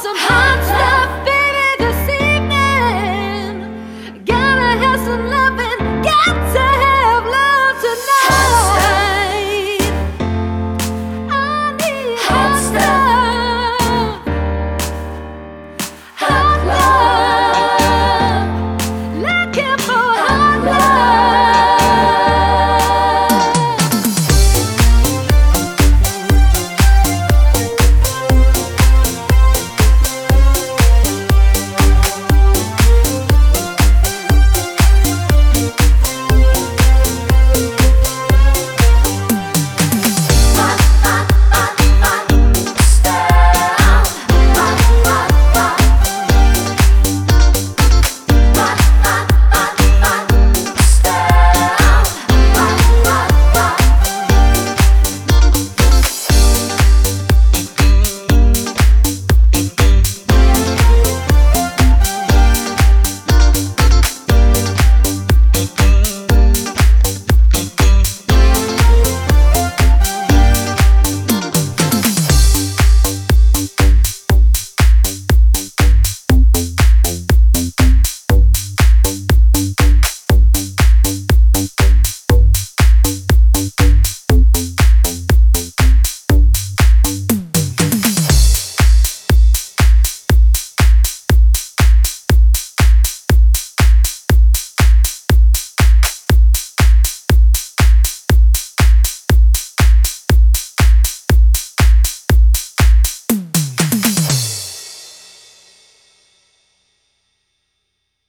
Somehow.